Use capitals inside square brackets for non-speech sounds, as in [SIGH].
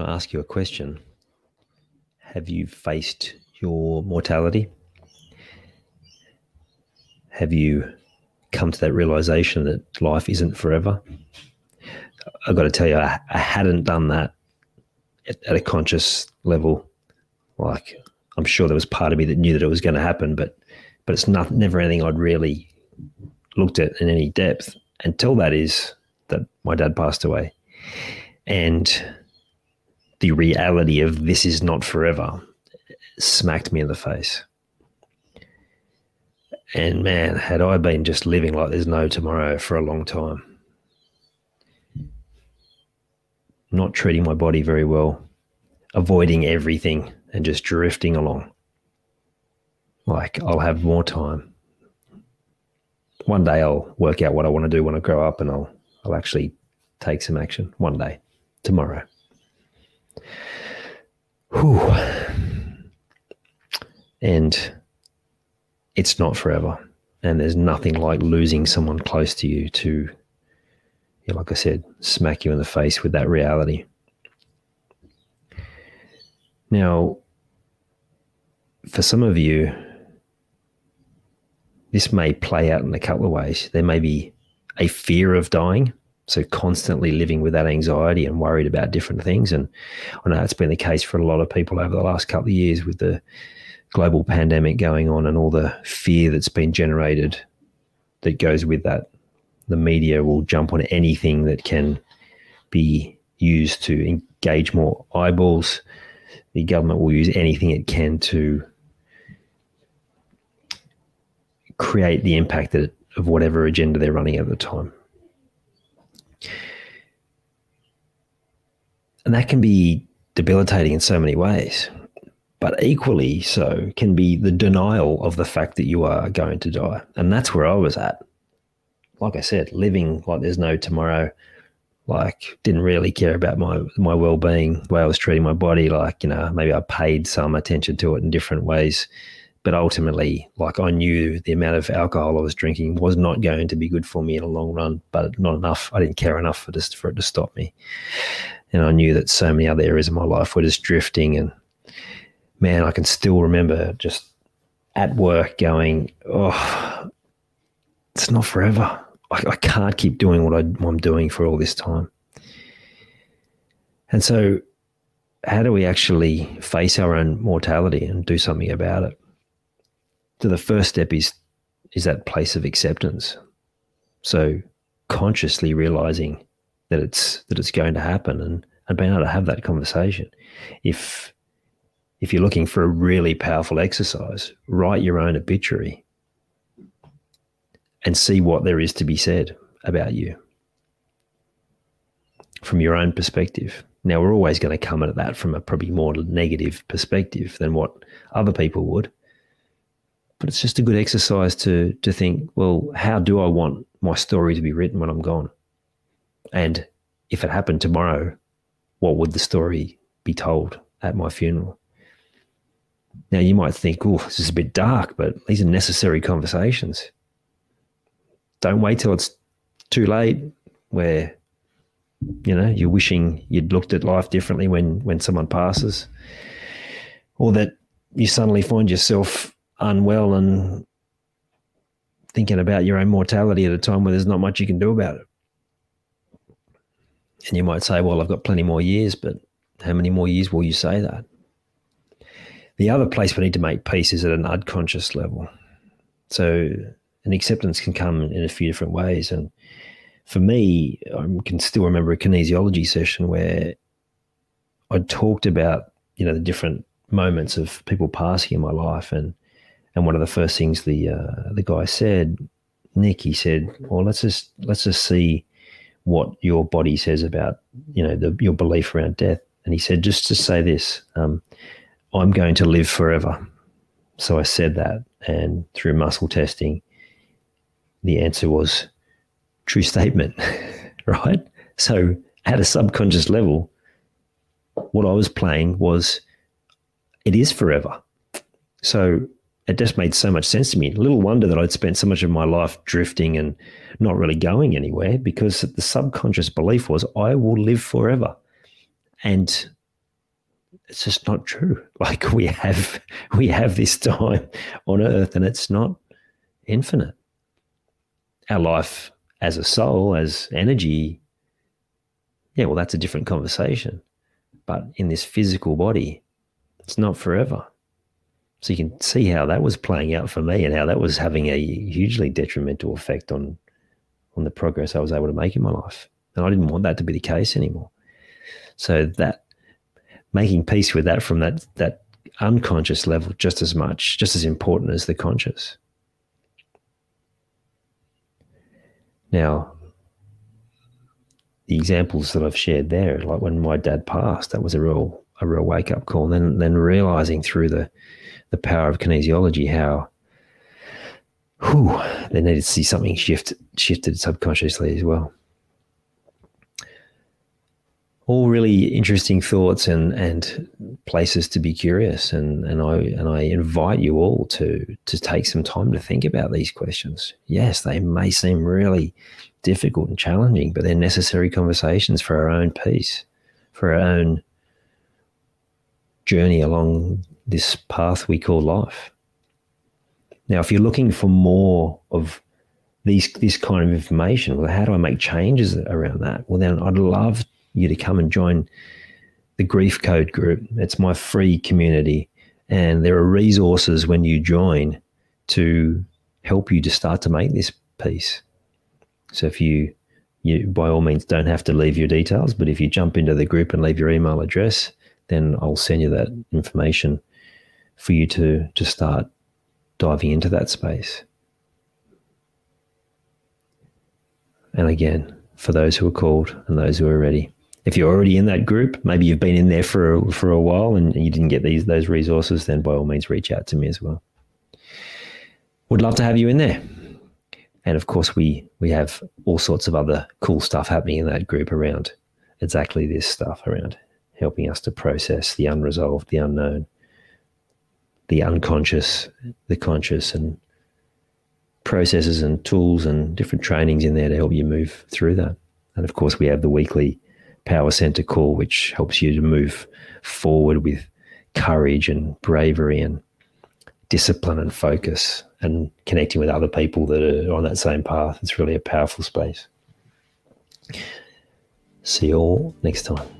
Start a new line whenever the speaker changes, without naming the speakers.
Can I ask you a question? Have you faced your mortality? Have you come to that realization that life isn't forever? I've got to tell you, I, I hadn't done that at, at, a conscious level. Like, I'm sure there was part of me that knew that it was going to happen, but but it's not never anything I'd really looked at in any depth until that is that my dad passed away, and the reality of this is not forever smacked me in the face. And man, had I been just living like there's no tomorrow for a long time, not treating my body very well, avoiding everything and just drifting along. Like, I'll have more time. One day I'll work out what I want to do when I grow up and I'll, I'll actually take some action one day, tomorrow. Whew. And it's not forever. And there's nothing like losing someone close to you to, like I said, smack you in the face with that reality. Now, for some of you, this may play out in a couple of ways. There may be a fear of dying so constantly living with that anxiety and worried about different things. And I know it's been the case for a lot of people over the last couple of years with the global pandemic going on and all the fear that's been generated that goes with that. The media will jump on anything that can be used to engage more eyeballs. The government will use anything it can to create the impact that, of whatever agenda they're running at the time. And that can be debilitating in so many ways. But equally so can be the denial of the fact that you are going to die. And that's where I was at. Like I said, living like there's no tomorrow, like didn't really care about my my well being, the way I was treating my body. Like, you know, maybe I paid some attention to it in different ways but ultimately, like I knew the amount of alcohol I was drinking was not going to be good for me in the long run, but not enough. I didn't care enough for just for it to stop me. And I knew that so many other areas of my life were just drifting. And man, I can still remember just at work going, oh, it's not forever. I, I can't keep doing what I, I'm doing for all this time. And so, how do we actually face our own mortality and do something about it? So the first step is is that place of acceptance. So consciously realizing that it's that it's going to happen and, and being able to have that conversation. If if you're looking for a really powerful exercise, write your own obituary and see what there is to be said about you from your own perspective. Now, we're always going to come at that from a probably more negative perspective than what other people would but it's just a good exercise to to think, well, how do I want my story to be written when I'm gone? And if it happened tomorrow, what would the story be told at my funeral? Now you might think, oh, this is a bit dark, but these are necessary conversations. Don't wait till it's too late where you know you're wishing you'd looked at life differently when when someone passes or that you suddenly find yourself unwell and thinking about your own mortality at a time where there's not much you can do about it. And you might say, well, I've got plenty more years, but how many more years will you say that? The other place we need to make peace is at an unconscious level. So an acceptance can come in a few different ways. And for me, I can still remember a kinesiology session where I talked about, you know, the different moments of people passing in my life. And and one of the first things the uh, the guy said, Nick, he said, well, let's just let's just see what your body says about, you know, the, your belief around death. And he said, just to say this, um, I'm going to live forever. So I said that, and through muscle testing, the answer was true statement, [LAUGHS] right? So at a subconscious level, what I was playing was it is forever. So it just made so much sense to me. Little wonder that I'd spent so much of my life drifting and not really going anywhere because the subconscious belief was I will live forever. And it's just not true. [LAUGHS] Like we have we have this time on earth and it's not infinite. Our life as a soul, as energy, yeah, well that's a different conversation. But in this physical body, it's not forever. So you can see how that was playing out for me and how that was having a hugely detrimental effect on on the progress I was able to make in my life. And I didn't want that to be the case anymore. So that making peace with that from that that unconscious level just as much, just as important as the conscious. Now, the examples that I've shared there, like when my dad passed, that was a real a real wake up call. And then then realizing through the the power of kinesiology how whew, they needed to see something shift shifted subconsciously as well all really interesting thoughts and and places to be curious and and I and I invite you all to to take some time to think about these questions. Yes, they may seem really difficult and challenging, but they're necessary conversations for our own peace, for our own journey along this path we call life. Now, if you're looking for more of these this kind of information, well, how do I make changes around that? Well, then I'd love you to come and join the Grief Code group. It's my free community, and there are resources when you join to help you to start to make this peace. So if you you by all means don't have to leave your details, but if you jump into the group and leave your email address, then I'll send you that information for you to to start diving into that space. And again, for those who are called and those who are ready if you're already in that group, maybe you've been in there for a, for a while and you didn't get these those resources, then by all means reach out to me as well. Would love to have you in there. And of course, we we have all sorts of other cool stuff happening in that group around exactly this stuff around helping us to process the unresolved, the unknown, the unconscious, the conscious, and processes and tools and different trainings in there to help you move through that. And of course, we have the weekly power center call, which helps you to move forward with courage and bravery and discipline and focus and connecting with other people that are on that same path. It's really a powerful space. See you all next time.